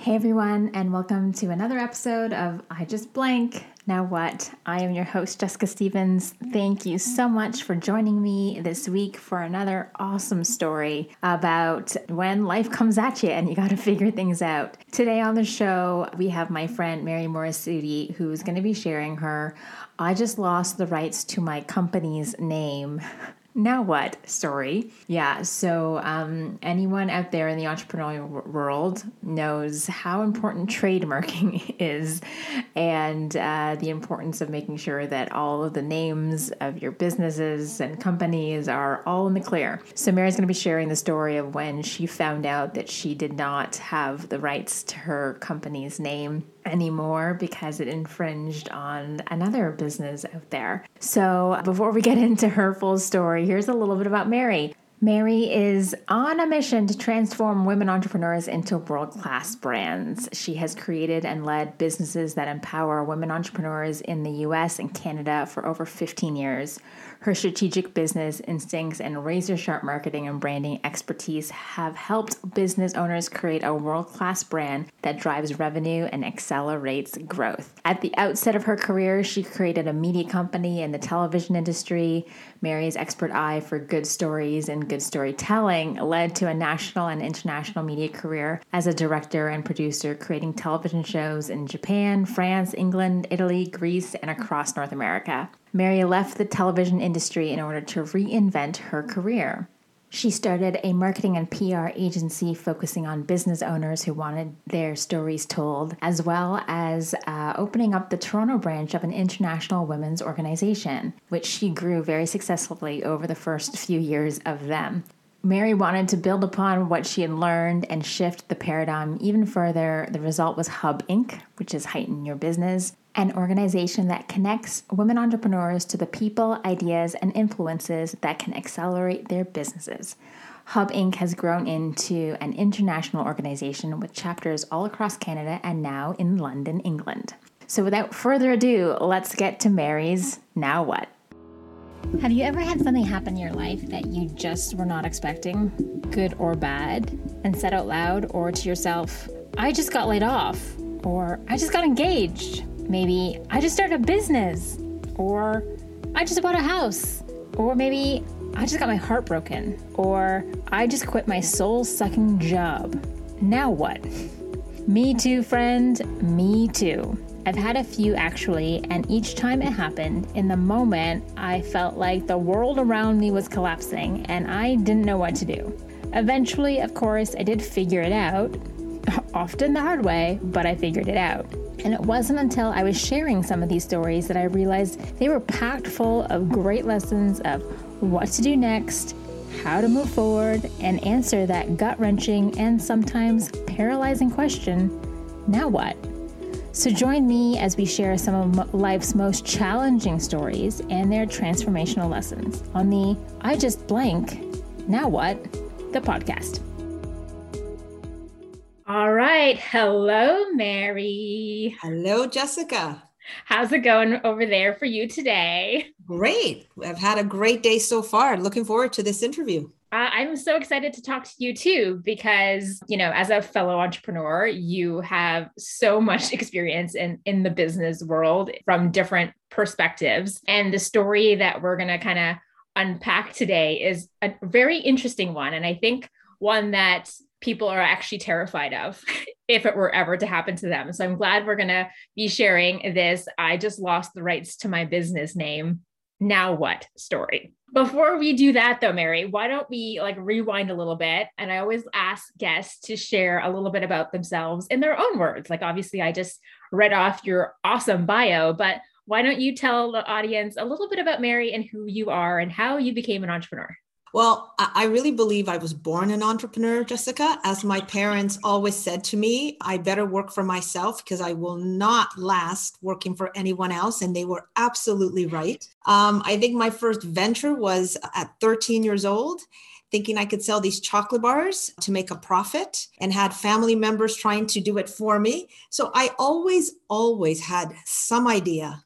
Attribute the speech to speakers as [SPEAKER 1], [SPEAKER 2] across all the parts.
[SPEAKER 1] Hey everyone, and welcome to another episode of I Just Blank. Now, what? I am your host, Jessica Stevens. Thank you so much for joining me this week for another awesome story about when life comes at you and you got to figure things out. Today on the show, we have my friend Mary Morassutti, who's going to be sharing her I just lost the rights to my company's name now what? Story. Yeah so um, anyone out there in the entrepreneurial world knows how important trademarking is and uh, the importance of making sure that all of the names of your businesses and companies are all in the clear. So mary's going to be sharing the story of when she found out that she did not have the rights to her company's name anymore because it infringed on another business out there. So, before we get into her full story, here's a little bit about Mary. Mary is on a mission to transform women entrepreneurs into world class brands. She has created and led businesses that empower women entrepreneurs in the US and Canada for over 15 years. Her strategic business instincts and razor sharp marketing and branding expertise have helped business owners create a world class brand that drives revenue and accelerates growth. At the outset of her career, she created a media company in the television industry. Mary's expert eye for good stories and good storytelling led to a national and international media career as a director and producer, creating television shows in Japan, France, England, Italy, Greece, and across North America. Mary left the television industry in order to reinvent her career. She started a marketing and PR agency focusing on business owners who wanted their stories told, as well as uh, opening up the Toronto branch of an international women's organization, which she grew very successfully over the first few years of them. Mary wanted to build upon what she had learned and shift the paradigm even further. The result was Hub Inc., which is Heighten Your Business, an organization that connects women entrepreneurs to the people, ideas, and influences that can accelerate their businesses. Hub Inc. has grown into an international organization with chapters all across Canada and now in London, England. So, without further ado, let's get to Mary's Now What? Have you ever had something happen in your life that you just were not expecting, good or bad, and said out loud or to yourself, I just got laid off, or I just got engaged? Maybe I just started a business, or I just bought a house, or maybe I just got my heart broken, or I just quit my soul sucking job. Now what? Me too, friend, me too. I've had a few actually, and each time it happened, in the moment, I felt like the world around me was collapsing and I didn't know what to do. Eventually, of course, I did figure it out, often the hard way, but I figured it out. And it wasn't until I was sharing some of these stories that I realized they were packed full of great lessons of what to do next, how to move forward, and answer that gut wrenching and sometimes paralyzing question now what? So join me as we share some of life's most challenging stories and their transformational lessons on the I Just Blank, Now What? the podcast. All right. Hello, Mary.
[SPEAKER 2] Hello, Jessica.
[SPEAKER 1] How's it going over there for you today?
[SPEAKER 2] Great. I've had a great day so far. Looking forward to this interview.
[SPEAKER 1] Uh, I'm so excited to talk to you too, because, you know, as a fellow entrepreneur, you have so much experience in, in the business world from different perspectives. And the story that we're going to kind of unpack today is a very interesting one. And I think one that people are actually terrified of if it were ever to happen to them. So I'm glad we're going to be sharing this. I just lost the rights to my business name. Now what story? Before we do that though, Mary, why don't we like rewind a little bit? And I always ask guests to share a little bit about themselves in their own words. Like obviously I just read off your awesome bio, but why don't you tell the audience a little bit about Mary and who you are and how you became an entrepreneur?
[SPEAKER 2] Well, I really believe I was born an entrepreneur, Jessica. As my parents always said to me, I better work for myself because I will not last working for anyone else. And they were absolutely right. Um, I think my first venture was at 13 years old thinking I could sell these chocolate bars to make a profit and had family members trying to do it for me. So I always, always had some idea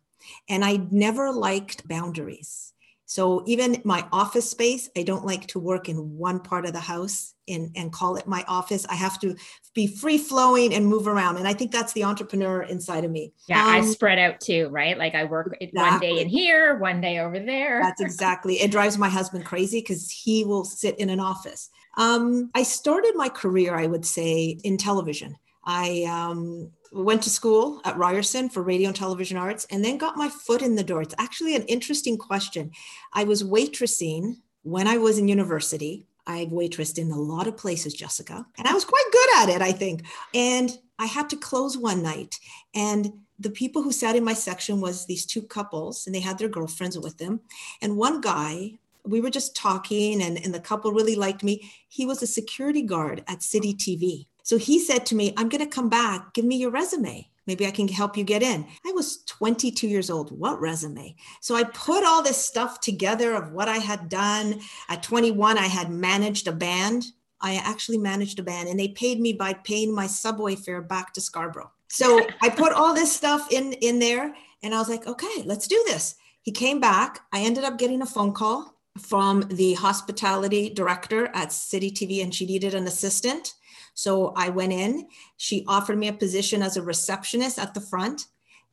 [SPEAKER 2] and I never liked boundaries. So even my office space, I don't like to work in one part of the house and, and call it my office. I have to be free flowing and move around. And I think that's the entrepreneur inside of me.
[SPEAKER 1] Yeah, um, I spread out too, right? Like I work exactly. one day in here, one day over there.
[SPEAKER 2] That's exactly. It drives my husband crazy because he will sit in an office. Um, I started my career, I would say, in television. I um, went to school at Ryerson for radio and television arts and then got my foot in the door. It's actually an interesting question. I was waitressing when I was in university. I've waitressed in a lot of places, Jessica, and I was quite good at it, I think. And I had to close one night and the people who sat in my section was these two couples and they had their girlfriends with them and one guy we were just talking and, and the couple really liked me he was a security guard at city tv so he said to me, I'm going to come back. Give me your resume. Maybe I can help you get in. I was 22 years old. What resume? So I put all this stuff together of what I had done. At 21, I had managed a band. I actually managed a band and they paid me by paying my subway fare back to Scarborough. So I put all this stuff in in there and I was like, "Okay, let's do this." He came back. I ended up getting a phone call from the hospitality director at City TV and she needed an assistant. So I went in. She offered me a position as a receptionist at the front.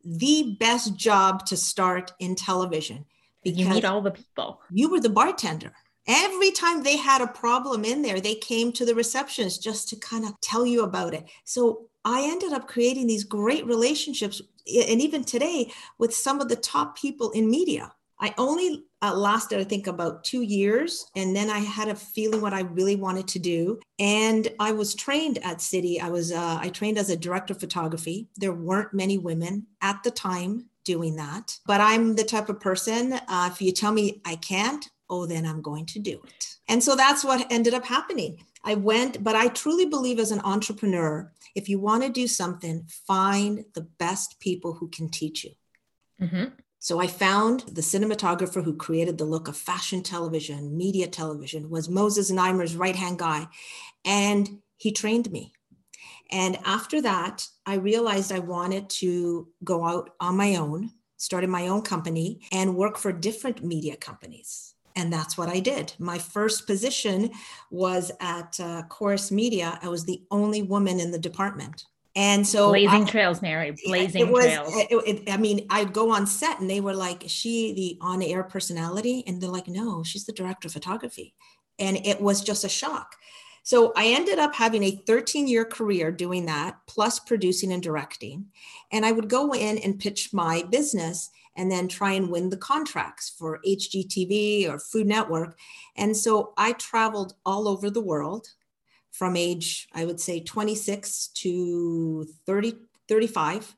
[SPEAKER 2] The best job to start in television.
[SPEAKER 1] Because you meet all the people.
[SPEAKER 2] You were the bartender. Every time they had a problem in there, they came to the receptionist just to kind of tell you about it. So I ended up creating these great relationships, and even today, with some of the top people in media. I only uh, lasted, I think, about two years. And then I had a feeling what I really wanted to do. And I was trained at City. I was, uh, I trained as a director of photography. There weren't many women at the time doing that. But I'm the type of person, uh, if you tell me I can't, oh, then I'm going to do it. And so that's what ended up happening. I went, but I truly believe as an entrepreneur, if you want to do something, find the best people who can teach you. Mm-hmm. So I found the cinematographer who created the look of fashion television, media television, was Moses Znaimer's right hand guy. And he trained me. And after that, I realized I wanted to go out on my own, started my own company, and work for different media companies. And that's what I did. My first position was at uh, Corus Media. I was the only woman in the department. And so
[SPEAKER 1] blazing I, trails, Mary, blazing
[SPEAKER 2] it was,
[SPEAKER 1] trails.
[SPEAKER 2] It, it, I mean, I'd go on set and they were like, is she the on air personality? And they're like, no, she's the director of photography. And it was just a shock. So I ended up having a 13 year career doing that, plus producing and directing. And I would go in and pitch my business and then try and win the contracts for HGTV or Food Network. And so I traveled all over the world from age, I would say 26 to 30, 35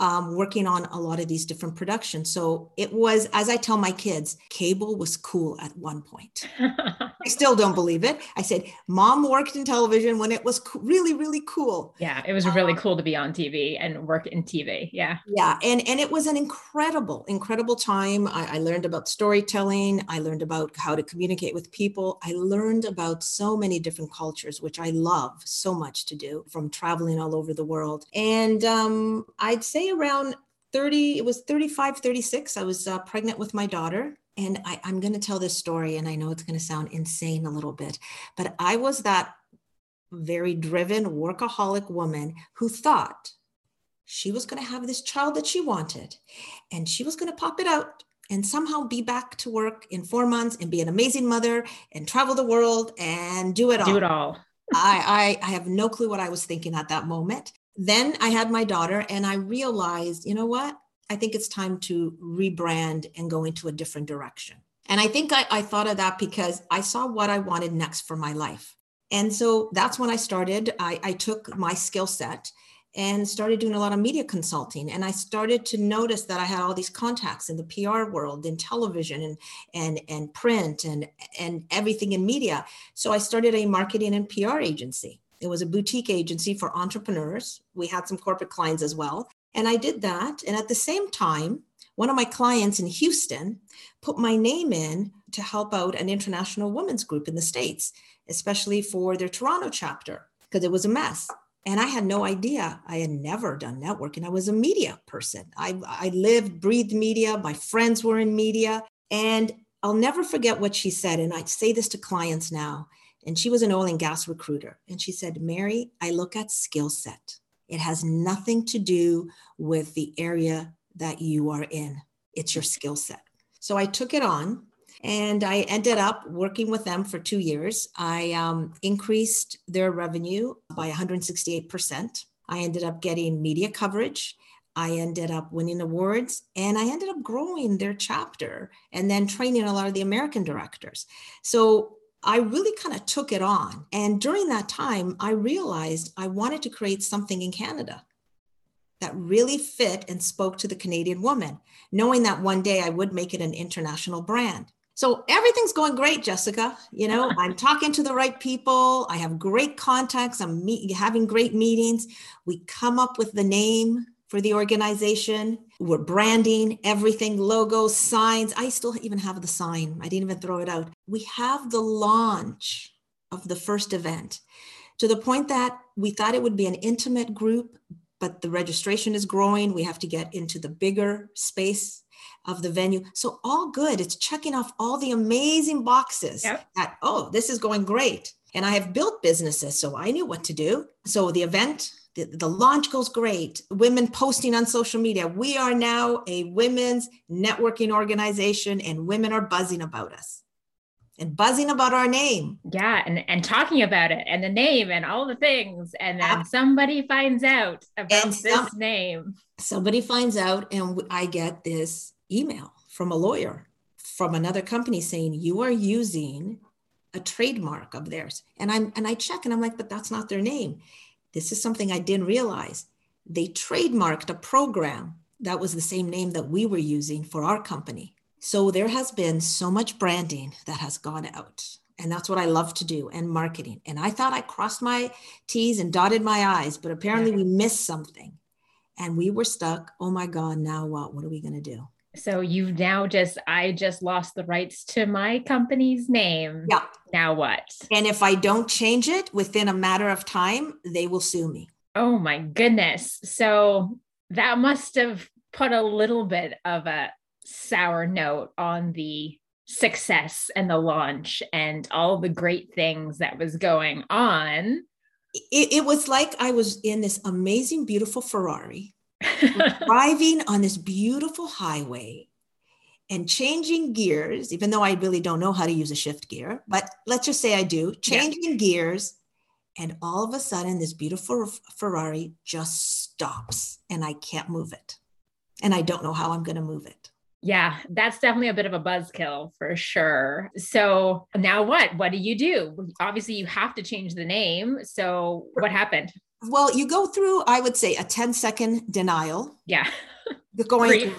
[SPEAKER 2] um, working on a lot of these different productions. So it was, as I tell my kids, cable was cool at one point. I still don't believe it. I said, Mom worked in television when it was co- really, really cool.
[SPEAKER 1] Yeah, it was really um, cool to be on TV and work in TV. Yeah.
[SPEAKER 2] Yeah. And, and it was an incredible, incredible time. I, I learned about storytelling. I learned about how to communicate with people. I learned about so many different cultures, which I love so much to do from traveling all over the world. And um, I'd say around 30, it was 35, 36. I was uh, pregnant with my daughter. And I, I'm going to tell this story, and I know it's going to sound insane a little bit, but I was that very driven workaholic woman who thought she was going to have this child that she wanted and she was going to pop it out and somehow be back to work in four months and be an amazing mother and travel the world and do it all.
[SPEAKER 1] Do it all.
[SPEAKER 2] I, I, I have no clue what I was thinking at that moment then I had my daughter and I realized, you know what? I think it's time to rebrand and go into a different direction. And I think I, I, thought of that because I saw what I wanted next for my life. And so that's when I started. I, I took my skill set and started doing a lot of media consulting. And I started to notice that I had all these contacts in the PR world, in television and and and print and and everything in media. So I started a marketing and PR agency. It was a boutique agency for entrepreneurs. We had some corporate clients as well. And I did that. And at the same time, one of my clients in Houston put my name in to help out an international women's group in the States, especially for their Toronto chapter, because it was a mess. And I had no idea. I had never done networking. I was a media person. I, I lived, breathed media. My friends were in media. And I'll never forget what she said. And I say this to clients now. And she was an oil and gas recruiter. And she said, Mary, I look at skill set. It has nothing to do with the area that you are in, it's your skill set. So I took it on and I ended up working with them for two years. I um, increased their revenue by 168%. I ended up getting media coverage. I ended up winning awards and I ended up growing their chapter and then training a lot of the American directors. So I really kind of took it on. And during that time, I realized I wanted to create something in Canada that really fit and spoke to the Canadian woman, knowing that one day I would make it an international brand. So everything's going great, Jessica. You know, I'm talking to the right people. I have great contacts. I'm meet, having great meetings. We come up with the name for the organization. We're branding everything, logos, signs. I still even have the sign. I didn't even throw it out. We have the launch of the first event to the point that we thought it would be an intimate group, but the registration is growing. We have to get into the bigger space of the venue. So all good. It's checking off all the amazing boxes yep. that, oh, this is going great. And I have built businesses, so I knew what to do. So the event, the, the launch goes great. Women posting on social media. We are now a women's networking organization, and women are buzzing about us and buzzing about our name.
[SPEAKER 1] Yeah, and, and talking about it and the name and all the things. And then somebody finds out about and this some, name.
[SPEAKER 2] Somebody finds out, and I get this email from a lawyer from another company saying, You are using a trademark of theirs. And I'm and I check and I'm like, but that's not their name. This is something I didn't realize. They trademarked a program that was the same name that we were using for our company. So there has been so much branding that has gone out. And that's what I love to do and marketing. And I thought I crossed my T's and dotted my I's, but apparently we missed something and we were stuck. Oh my God, now what? What are we going to do?
[SPEAKER 1] So you've now just, I just lost the rights to my company's name.
[SPEAKER 2] Yeah.
[SPEAKER 1] Now what?
[SPEAKER 2] And if I don't change it within a matter of time, they will sue me.
[SPEAKER 1] Oh my goodness. So that must have put a little bit of a sour note on the success and the launch and all the great things that was going on.
[SPEAKER 2] It, it was like I was in this amazing, beautiful Ferrari, driving on this beautiful highway and changing gears, even though I really don't know how to use a shift gear, but let's just say I do, changing yeah. gears. And all of a sudden, this beautiful Ferrari just stops and I can't move it. And I don't know how I'm going to move it.
[SPEAKER 1] Yeah, that's definitely a bit of a buzzkill for sure. So now what? What do you do? Obviously, you have to change the name. So what happened?
[SPEAKER 2] Well, you go through, I would say, a 10 second denial.
[SPEAKER 1] Yeah.
[SPEAKER 2] going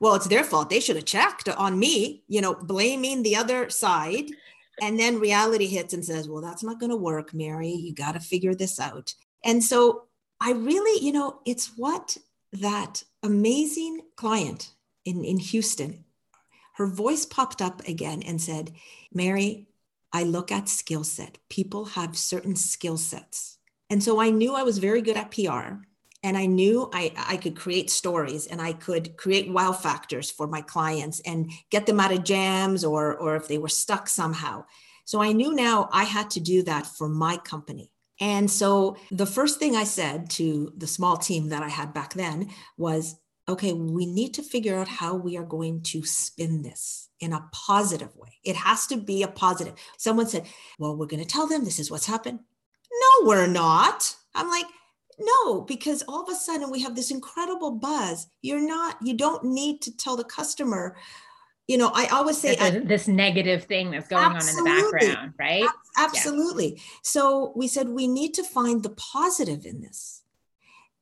[SPEAKER 2] well, it's their fault. They should have checked on me, you know, blaming the other side. And then reality hits and says, well, that's not going to work, Mary. You got to figure this out. And so I really, you know, it's what that amazing client in, in Houston, her voice popped up again and said, Mary, I look at skill set. People have certain skill sets. And so I knew I was very good at PR and I knew I, I could create stories and I could create wow factors for my clients and get them out of jams or, or if they were stuck somehow. So I knew now I had to do that for my company. And so the first thing I said to the small team that I had back then was okay, we need to figure out how we are going to spin this in a positive way. It has to be a positive. Someone said, well, we're going to tell them this is what's happened. No, we're not. I'm like, no, because all of a sudden we have this incredible buzz. You're not, you don't need to tell the customer. You know, I always say
[SPEAKER 1] I, this negative thing that's going on in the background, right?
[SPEAKER 2] Absolutely. Yeah. So we said we need to find the positive in this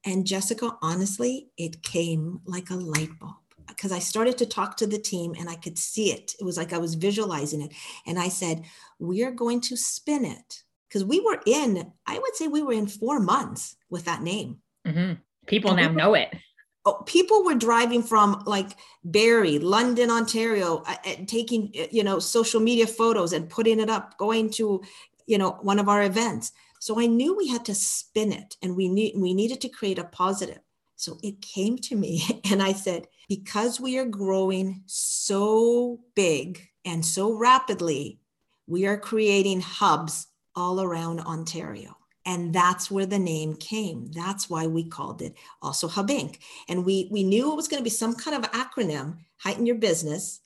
[SPEAKER 2] and Jessica, honestly, it came like a light bulb because I started to talk to the team and I could see it. It was like I was visualizing it. And I said, We are going to spin it because we were in, I would say we were in four months with that name.
[SPEAKER 1] Mm-hmm. People and now were, know it.
[SPEAKER 2] Oh, people were driving from like Barrie, London, Ontario, uh, uh, taking, uh, you know, social media photos and putting it up, going to, you know, one of our events. So I knew we had to spin it and we need we needed to create a positive. So it came to me and I said, because we are growing so big And so rapidly, we are creating hubs all around Ontario. And that's where the name came. That's why we called it also Hub Inc. And we, we knew it was going to be some kind of acronym, heighten your business.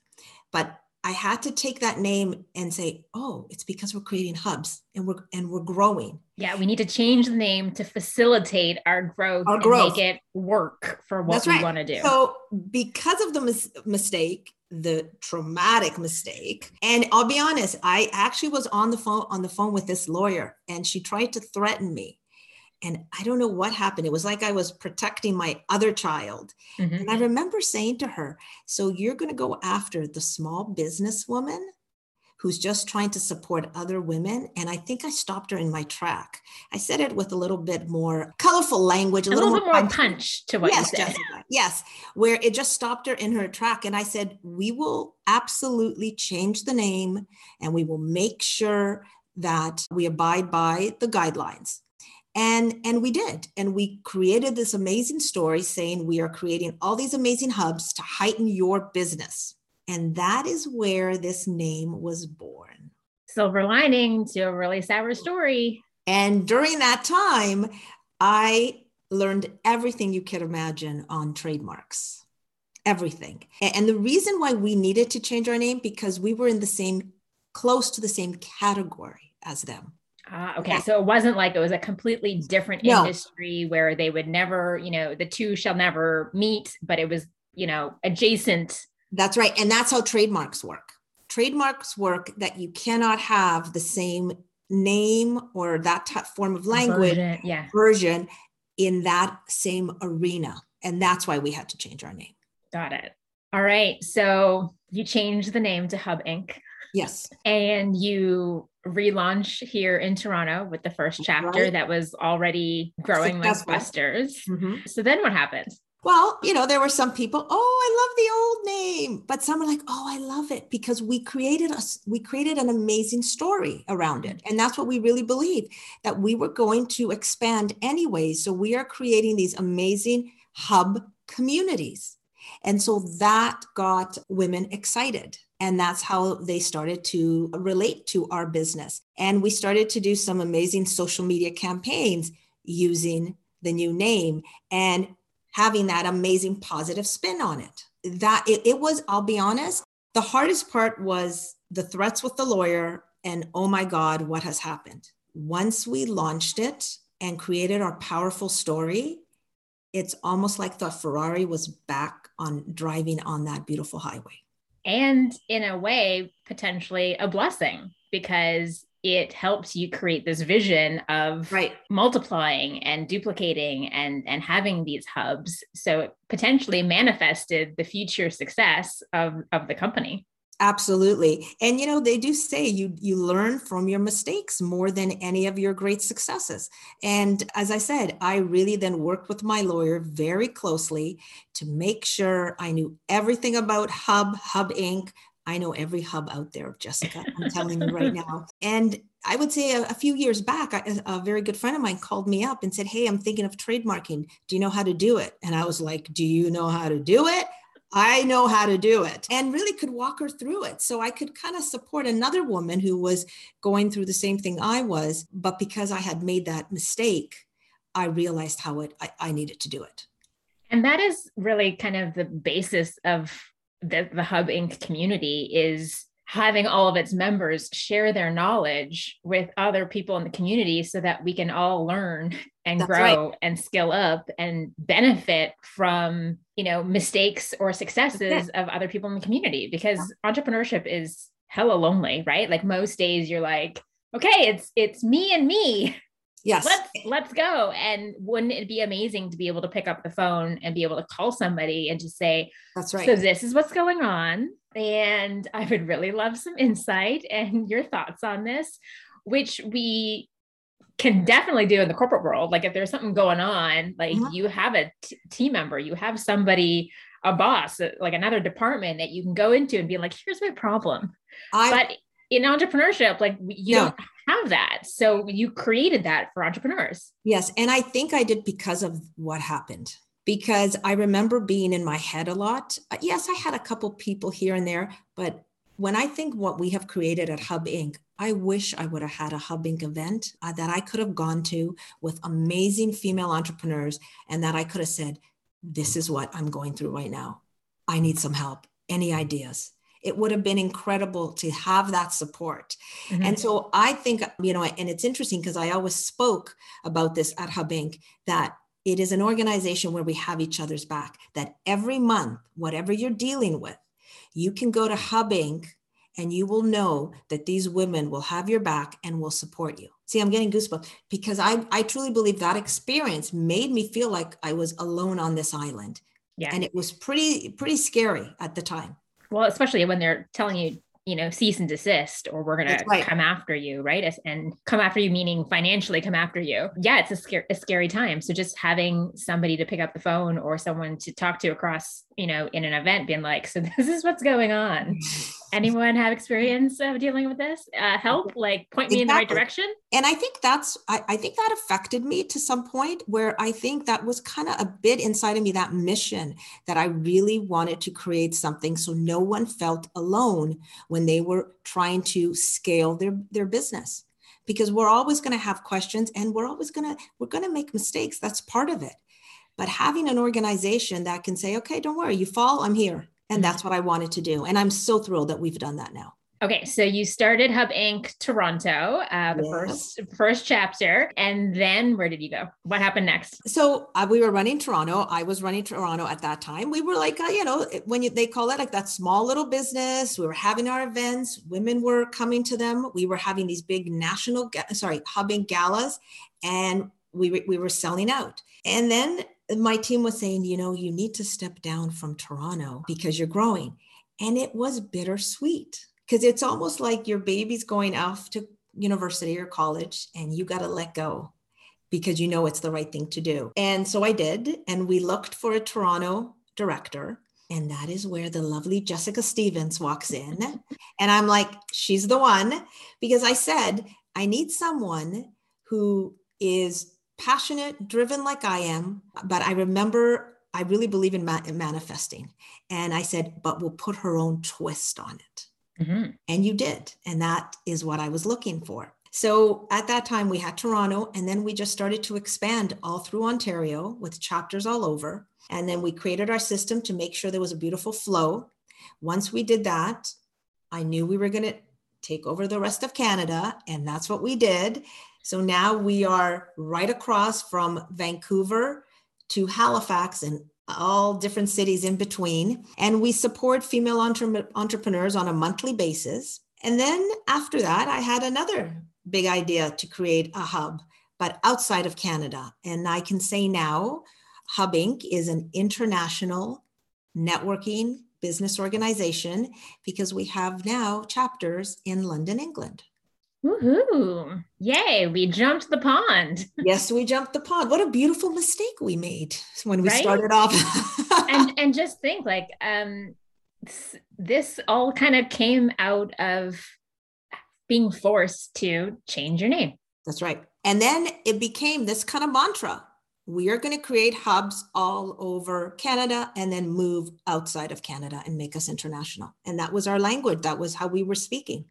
[SPEAKER 2] But I had to take that name and say, oh, it's because we're creating hubs and we're and we're growing.
[SPEAKER 1] Yeah, we need to change the name to facilitate our growth,
[SPEAKER 2] our growth.
[SPEAKER 1] make it work for what
[SPEAKER 2] That's
[SPEAKER 1] we
[SPEAKER 2] right.
[SPEAKER 1] want to do.
[SPEAKER 2] So because of the mis- mistake, the traumatic mistake, and I'll be honest, I actually was on the phone on the phone with this lawyer, and she tried to threaten me. And I don't know what happened. It was like I was protecting my other child.
[SPEAKER 1] Mhm.
[SPEAKER 2] And I remember saying to her, So you're going to go after the small businesswoman who's just trying to support other women? And I think I stopped her in my track. I said it with a little bit more colorful language,
[SPEAKER 1] a little bit more
[SPEAKER 2] punch-
[SPEAKER 1] punch to what
[SPEAKER 2] yes,
[SPEAKER 1] you said.
[SPEAKER 2] Jessica. Yes, where it just stopped her in her track. And I said, We will absolutely change the name and we will make sure that we abide by the guidelines. And, and we did. And we created this amazing story saying we are creating all these amazing hubs to heighten your business. And that is where this name was born.
[SPEAKER 1] Silver lining to a really sour story.
[SPEAKER 2] And during that time, I learned everything you could imagine on trademarks, everything. And the reason why we needed to change our name because we were in the same, close to the same category as them.
[SPEAKER 1] Ah, okay.
[SPEAKER 2] Yeah.
[SPEAKER 1] So it wasn't like it was a completely different
[SPEAKER 2] No.
[SPEAKER 1] industry where they would never, you know, the two shall never meet, but it was, you know, adjacent.
[SPEAKER 2] That's right. And that's how trademarks work. Trademarks work that you cannot have the same name or that type form of language
[SPEAKER 1] version. Yeah.
[SPEAKER 2] version in that same arena. And that's why we had to change our name.
[SPEAKER 1] Got it. All right. So you changed the name to Hub Inc.
[SPEAKER 2] Yes.
[SPEAKER 1] and you relaunch here in Toronto with the first chapter
[SPEAKER 2] Right.
[SPEAKER 1] that was already growing like
[SPEAKER 2] Successful.
[SPEAKER 1] busters.
[SPEAKER 2] Mhm.
[SPEAKER 1] So then what happened?
[SPEAKER 2] Well, you know, there were some people, oh, I love the old name, but some are like, oh, I love it because we created us, we created an amazing story around it. Mm. And that's what we really believe that we were going to expand anyway. So we are creating these amazing hub communities. And so that got women excited. And that's how they started to relate to our business. And we started to do some amazing social media campaigns using the new name and having that amazing positive spin on it. That it, it was, I'll be honest, the hardest part was the threats with the lawyer and oh my God, what has happened? Once we launched it and created our powerful story, it's almost like the Ferrari was back on driving on that beautiful highway.
[SPEAKER 1] And in a way, potentially a blessing because it helps you create this vision of
[SPEAKER 2] Right.
[SPEAKER 1] multiplying and duplicating and and having these hubs so it potentially manifested the future success of of the company
[SPEAKER 2] Absolutely. And you know, they do say you you learn from your mistakes more than any of your great successes. And as I said, I really then worked with my lawyer very closely to make sure I knew everything about Hub, Hub Inc. I know every hub out there, of Jessica. I'm telling you right now. And I would say a, a few years back, I, a very good friend of mine called me up and said, Hey, I'm thinking of trademarking. Do you know how to do it? And I was like, Do you know how to do it? I know how to do it and really could walk her through it. So I could kind of support another woman who was going through the same thing I was. But because I had made that mistake, I realized how it I, I needed to do it.
[SPEAKER 1] and that is really kind of the basis of the, the hub inc. community is having all of its members share their knowledge with other people in the community so that we can all learn and
[SPEAKER 2] That's
[SPEAKER 1] grow and skill up and benefit from you know mistakes or successes of other people in the community because entrepreneurship is hella lonely right? Like most days you're like okay it's it's me and me
[SPEAKER 2] Yes.
[SPEAKER 1] let's let's go and wouldn't it be amazing to be able to pick up the phone and be able to call somebody and just say
[SPEAKER 2] That's right.
[SPEAKER 1] so this is what's going on and i would really love some insight and your thoughts on this which we can definitely do in the corporate world like if there's something going on like
[SPEAKER 2] Mhm.
[SPEAKER 1] you have a t- team member you have somebody a boss uh, like another department that you can go into and be like here's my problem
[SPEAKER 2] I,
[SPEAKER 1] but in entrepreneurship like you
[SPEAKER 2] No.
[SPEAKER 1] don't have that so you created that for entrepreneurs
[SPEAKER 2] Yes. And I think I did because of what happened. Because I remember being in my head a lot. Uh, Yes, I had a couple people here and there, but when I think what we have created at Hub Inc., I wish I would have had a Hub Inc. event uh, that I could have gone to with amazing female entrepreneurs and that I could have said, This is what I'm going through right now. I need some help. Any ideas? It would have been incredible to have that support. Mm-hmm. And so I think, you know, and it's interesting because I always spoke about this at Hub Inc. that it is an organization where we have each other's back, that every month, whatever you're dealing with, you can go to Hub Inc and you will know that these women will have your back and will support you. See, I'm getting goosebumps because I, I truly believe that experience made me feel like I was alone on this island. Yeah. And it was pretty, pretty scary at the time.
[SPEAKER 1] Well, especially when they're telling you you know, cease and desist, or we're going right. to come after you, right? And come after you, meaning financially come after you. Yeah, it's a, scary, a scary time. So just having somebody to pick up the phone or someone to talk to across, you know, in an event, being like, so this is what's going on. anyone have experience of dealing with this? Uh, help like point me exactly. in the right direction?
[SPEAKER 2] And i think that's I, I, think that affected me to some point where i think that was kind of a bit inside of me that mission that i really wanted to create something so no one felt alone when they were trying to scale their their business. Because we're always going to have questions and we're always going to we're going to make mistakes. That's part of it. But having an organization that can say okay don't worry you fall i'm here and that's what I wanted to do. And I'm so thrilled that we've done that now.
[SPEAKER 1] Okay, so you started Hub Inc. Toronto, uh, the yes. first first chapter, and then where did you go? What happened next?
[SPEAKER 2] So uh, we were running Toronto. I was running Toronto at that time. We were like, uh, you know, when you, they call it like that small little business. We were having our events. Women were coming to them. We were having these big national, ga- sorry, Hub Inc. galas, and we we were selling out. And then my team was saying, you know, you need to step down from Toronto because you're growing. And it was bittersweet because it's almost like your baby's going off to university or college and you got to let go because you know it's the right thing to do. And so I did. And we looked for a Toronto director. And that is where the lovely Jessica Stevens walks in. And I'm like, she's the one because I said, I need someone who is passionate, driven like I am, but I remember I really believe in, ma- in manifesting. And I said, but we'll put her own twist on it. Mm-hmm. And you did. And that is what I was looking for. So at that time, we had Toronto, and then we just started to expand all through Ontario with chapters all over. And then we created our system to make sure there was a beautiful flow. Once we did that, I knew we were going to take over the rest of Canada, and that's what we did. So now we are right across from Vancouver to Halifax and all different cities in between. And we support female entre- entrepreneurs on a monthly basis. And then after that, I had another big idea to create a hub, but outside of Canada. And I can say now, Hub Inc. is an international networking business organization because we have now chapters in London, England.
[SPEAKER 1] Woohoo! Yay, we jumped the pond.
[SPEAKER 2] yes, we jumped the pond. What a beautiful mistake we made when we right? started off.
[SPEAKER 1] and and just think like um this all kind of came out of being forced to change your name.
[SPEAKER 2] That's right. And then it became this kind of mantra. We are going to create hubs all over Canada and then move outside of Canada and make us international. And that was our language. That was how we were speaking.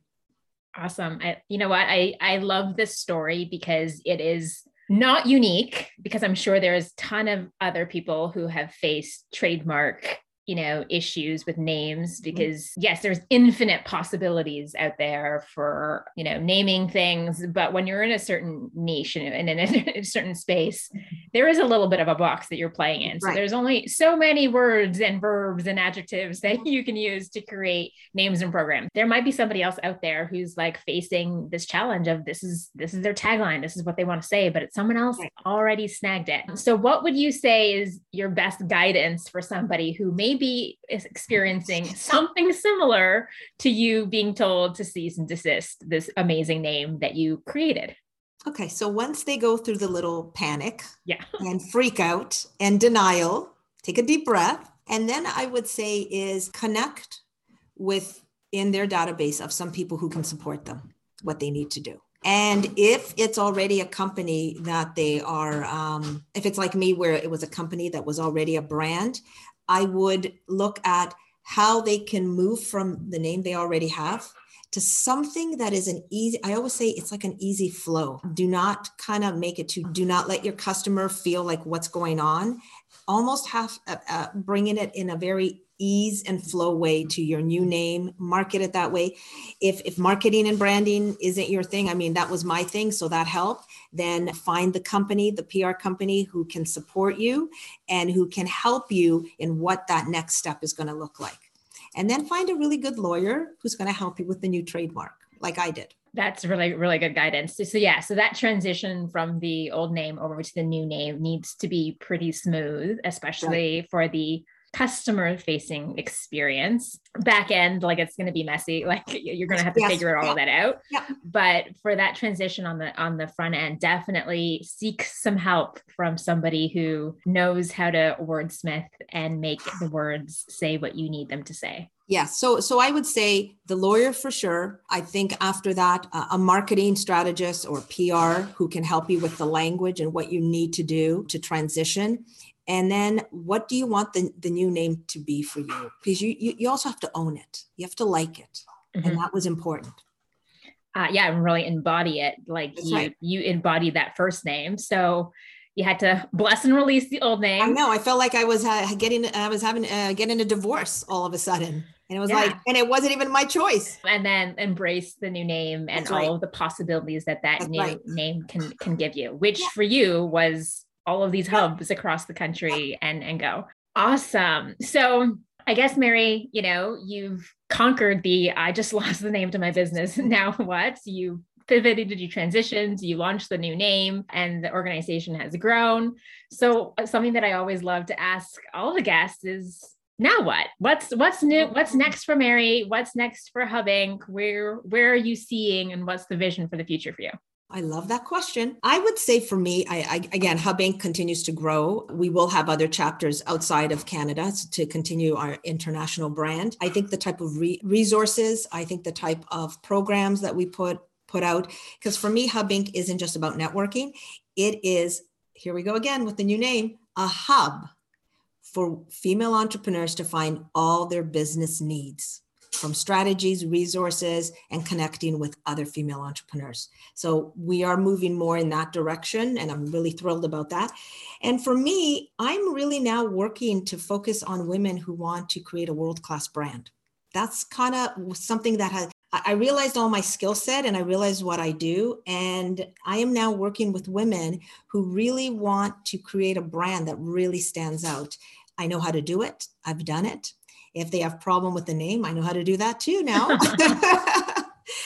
[SPEAKER 1] Awesome. I, you know what? I, I love this story because it is not unique because I'm sure there's a ton of other people who have faced trademark you know issues with names mm-hmm. because yes there's infinite possibilities out there for you know naming things but when you're in a certain niche and in a, certain space mm-hmm. there is a little bit of a box that you're playing in so right. there's only so many words and verbs and adjectives that you can use to create names and programs there might be somebody else out there who's like facing this challenge of this is this is their tagline this is what they want to say but it's someone else right. already snagged it so what would you say is your best guidance for somebody who may be experiencing something similar to you being told to cease and desist this amazing name that you created.
[SPEAKER 2] Okay, so once they go through the little panic
[SPEAKER 1] yeah.
[SPEAKER 2] and freak out and denial, take a deep breath. And then I would say is connect with in their database of some people who can support them, what they need to do. And if it's already a company that they are, um, if it's like me, where it was a company that was already a brand, I would look at how they can move from the name they already have to something that is an easy i always say it's like an easy flow. Do not kind of make it to do not let your customer feel like what's going on. Almost have uh, uh, bringing it in a very ease and flow way to your new name market it that way. If if marketing and branding isn't your thing i mean that was my thing so that helped. Then find the company the pr company who can support you and who can help you in what that next step is going to look like. And then find a really good lawyer who's going to help you with the new trademark like i did.
[SPEAKER 1] That's really really good guidance. So, so, yeah so that transition from the old name over to the new name needs to be pretty smooth especially right. for the customer facing experience back end like it's going to be messy like you're going to have to yes. figure all yeah. that out yeah. but for that transition on the on the front end definitely seek some help from somebody who knows how to wordsmith and make the words say what you need them to say
[SPEAKER 2] yeah so so i would say the lawyer for sure i think after that uh, a marketing strategist or pr who can help you with the language and what you need to do to transition and then what do you want the, the new name to be for you because you, you, you also have to own it you have to like it mm-hmm. and that was important
[SPEAKER 1] uh, yeah and really embody it like That's you right. you embody that first name so you had to bless and release the old name.
[SPEAKER 2] I know. I felt like I was uh, getting, I was having, uh, getting a divorce all of a sudden. And it was yeah. like, and it wasn't even my choice.
[SPEAKER 1] And then embrace the new name and That's all right. of the possibilities that that That's new right. name can can give you, which yeah. for you was all of these hubs across the country and and go. Awesome. So I guess Mary, you know, you've conquered the I just lost the name to my business. Now what? You pivoted, you transitioned, you launched the new name, and the organization has grown. So uh, something that I always love to ask all the guests is now what? What's what's new? What's next for Mary? What's next for Hub Inc? Where where are you seeing and what's the vision for the future for you?
[SPEAKER 2] I love that question. I would say for me, I, I, again, Hub Inc. continues to grow. We will have other chapters outside of Canada to continue our international brand. I think the type of re- resources, I think the type of programs that we put put out, because for me, Hub Inc. isn't just about networking. It is here we go again with the new name, a hub for female entrepreneurs to find all their business needs from strategies, resources, and connecting with other female entrepreneurs. So we are moving more in that direction, and I'm really thrilled about that. And for me, I'm really now working to focus on women who want to create a world class brand. That's kind of something that has. I realized all my skill set and I realized what I do. And I am now working with women who really want to create a brand that really stands out. I know how to do it. I've done it. If they have problem with the name, I know how to do that too now.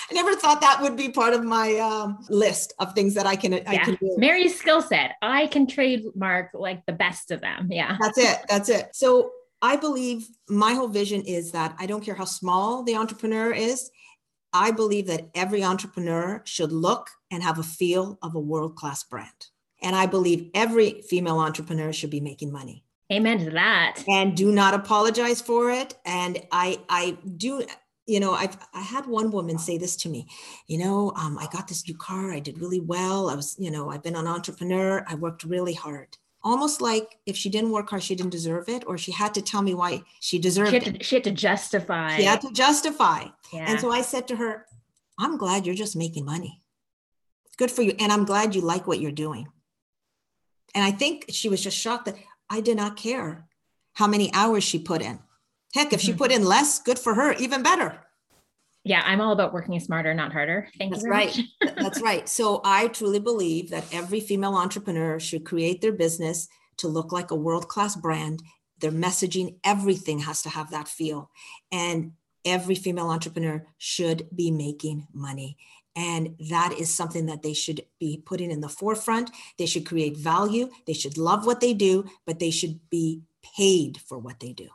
[SPEAKER 2] I never thought that would be part of my um, list of things that I can yeah. I can do.
[SPEAKER 1] Mary's skill set. I can trademark like the best of them. Yeah.
[SPEAKER 2] That's it. That's it. So I believe my whole vision is that I don't care how small the entrepreneur is. I believe that every entrepreneur should look and have a feel of a world class brand. And I believe every female entrepreneur should be making money.
[SPEAKER 1] Amen to that.
[SPEAKER 2] And do not apologize for it. And I, I do, you know, I've I had one woman say this to me, you know, um, I got this new car, I did really well. I was, you know, I've been an entrepreneur, I worked really hard. Almost like if she didn't work hard, she didn't deserve it, or she had to tell me why she deserved
[SPEAKER 1] she to,
[SPEAKER 2] it.
[SPEAKER 1] She had to justify.
[SPEAKER 2] She had to justify. Yeah. And so I said to her, I'm glad you're just making money. Good for you. And I'm glad you like what you're doing. And I think she was just shocked that I did not care how many hours she put in. Heck, if mm-hmm. she put in less, good for her, even better.
[SPEAKER 1] Yeah, I'm all about working smarter, not harder. Thank
[SPEAKER 2] That's
[SPEAKER 1] you.
[SPEAKER 2] right. That's right. So I truly believe that every female entrepreneur should create their business to look like a world class brand. Their messaging, everything has to have that feel. And every female entrepreneur should be making money. And that is something that they should be putting in the forefront. They should create value. They should love what they do, but they should be paid for what they do.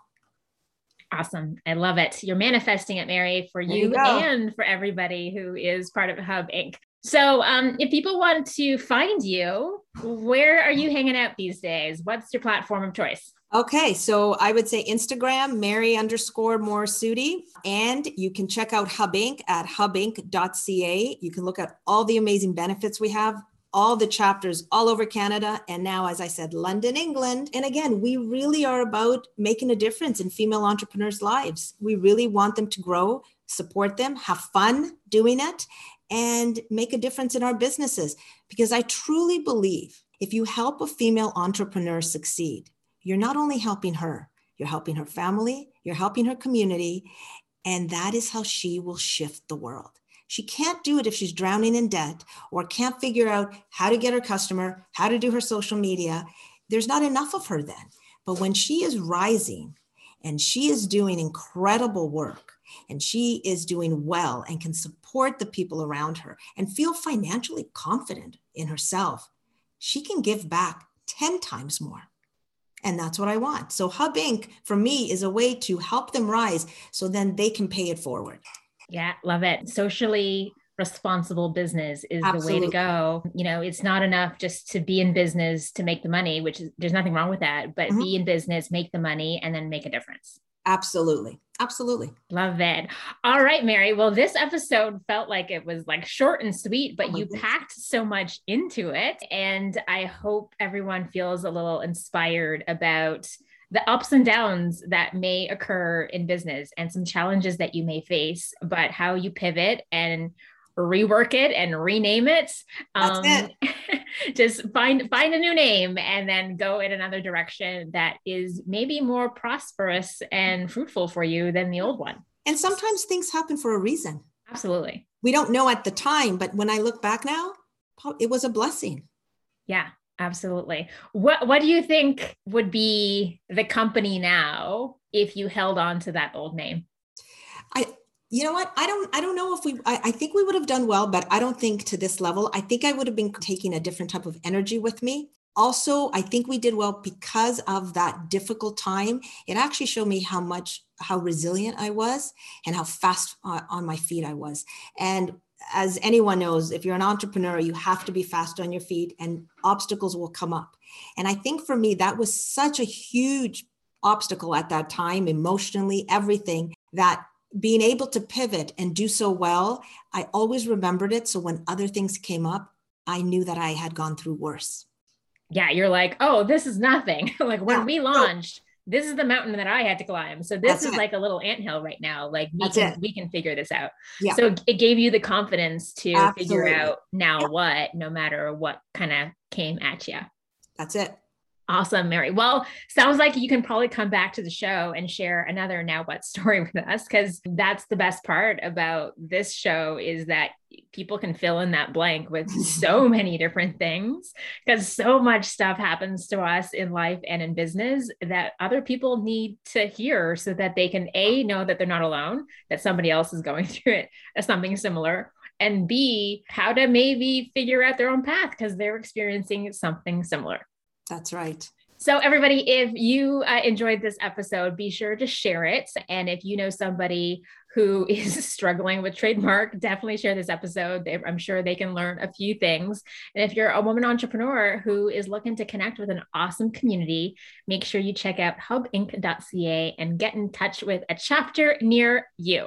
[SPEAKER 1] Awesome. I love it. You're manifesting it, Mary, for you, you and for everybody who is part of Hub Inc. So, um, if people want to find you, where are you hanging out these days? What's your platform of choice?
[SPEAKER 2] Okay, so I would say Instagram, Mary underscore Morassutti, and you can check out Hub Inc. at hubinc.ca. You can look at all the amazing benefits we have, all the chapters all over Canada. And now, as I said, London, England. And again, we really are about making a difference in female entrepreneurs' lives. We really want them to grow, support them, have fun doing it, and make a difference in our businesses. Because I truly believe if you help a female entrepreneur succeed, you're not only helping her, you're helping her family, you're helping her community, and that is how she will shift the world. She can't do it if she's drowning in debt or can't figure out how to get her customer, how to do her social media. There's not enough of her then. But when she is rising and she is doing incredible work and she is doing well and can support the people around her and feel financially confident in herself, she can give back 10 times more. And that's what I want. So Hub Inc. for me is a way to help them rise so then they can pay it forward.
[SPEAKER 1] Yeah, love it. Socially responsible business is Absolutely. the way to go. You know, it's not enough just to be in business to make the money, which is there's nothing wrong with that, but mm-hmm. be in business, make the money, and then make a difference.
[SPEAKER 2] Absolutely. Absolutely.
[SPEAKER 1] Love it. All right, Mary. Well, this episode felt like it was like short and sweet, but oh you goodness. packed so much into it. And I hope everyone feels a little inspired about the ups and downs that may occur in business and some challenges that you may face, but how you pivot and rework it and rename it. Um, it. just find find a new name and then go in another direction that is maybe more prosperous and fruitful for you than the old one.
[SPEAKER 2] And sometimes things happen for a reason.
[SPEAKER 1] Absolutely.
[SPEAKER 2] We don't know at the time, but when I look back now, it was a blessing.
[SPEAKER 1] Yeah, absolutely. What what do you think would be the company now if you held on to that old name?
[SPEAKER 2] I you know what? I don't i don't know if we I, I, think we would have done well but i don't think to this level. I think i would have been taking a different type of energy with me. Also i think we did well because of that difficult time. It actually showed me how much how resilient i was and how fast uh, on my feet i was. And as anyone knows if you're an entrepreneur you have to be fast on your feet and obstacles will come up. And i think for me that was such a huge obstacle at that time emotionally everything that being able to pivot and do so well, I always remembered it. So when other things came up, I knew that I had gone through worse.
[SPEAKER 1] Yeah, you're like, oh, this is nothing. like when yeah. we launched, this is the mountain that I had to climb. So this That's is it. like a little anthill right now. Like we That's can it. we can figure this out. Yeah. So it gave you the confidence to Absolutely. figure out now yeah. what, no matter what kind of came at you.
[SPEAKER 2] That's it.
[SPEAKER 1] Awesome, Mary. Well, sounds like you can probably come back to the show and share another now what story with us because that's the best part about this show is that people can fill in that blank with so many different things because so much stuff happens to us in life and in business that other people need to hear so that they can a know that they're not alone, that somebody else is going through it as something similar and B, how to maybe figure out their own path because they're experiencing something similar.
[SPEAKER 2] That's right.
[SPEAKER 1] So, everybody, if you uh, enjoyed this episode, be sure to share it. And if you know somebody who is struggling with trademark, definitely share this episode. I'm sure they can learn a few things. And if you're a woman entrepreneur who is looking to connect with an awesome community, make sure you check out hubinc.ca and get in touch with a chapter near you.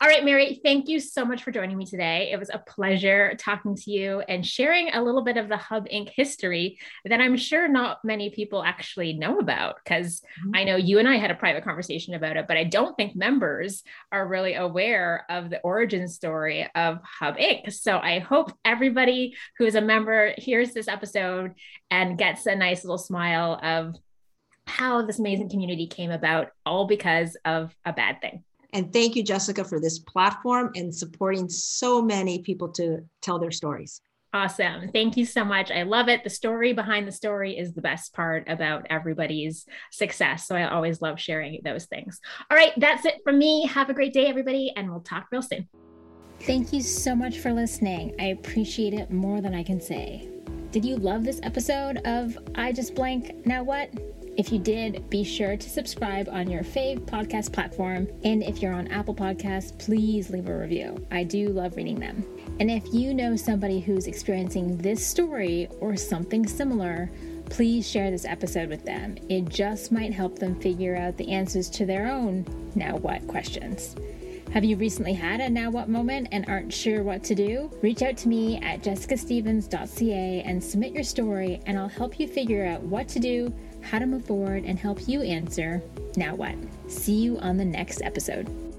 [SPEAKER 1] All right, Mary, thank you so much for joining me today. It was a pleasure talking to you and sharing a little bit of the Hub Inc. history that I'm sure not many people actually know about because mm-hmm. I know you and I had a private conversation about it, but I don't think members are really aware of the origin story of Hub Inc. So I hope everybody who is a member hears this episode and gets a nice little smile of how this amazing community came about, all because of a bad thing.
[SPEAKER 2] And thank you, Jessica, for this platform and supporting so many people to tell their stories.
[SPEAKER 1] Awesome. Thank you so much. I love it. The story behind the story is the best part about everybody's success. So I always love sharing those things. All right, that's it from me. Have a great day, everybody, and we'll talk real soon. Thank you so much for listening. I appreciate it more than I can say. Did you love this episode of I Just Blank Now What? If you did, be sure to subscribe on your fave podcast platform. And if you're on Apple Podcasts, please leave a review. I do love reading them. And if you know somebody who's experiencing this story or something similar, please share this episode with them. It just might help them figure out the answers to their own now what questions. Have you recently had a now what moment and aren't sure what to do? Reach out to me at jessicastevens.ca and submit your story, and I'll help you figure out what to do, how to move forward, and help you answer now what. See you on the next episode.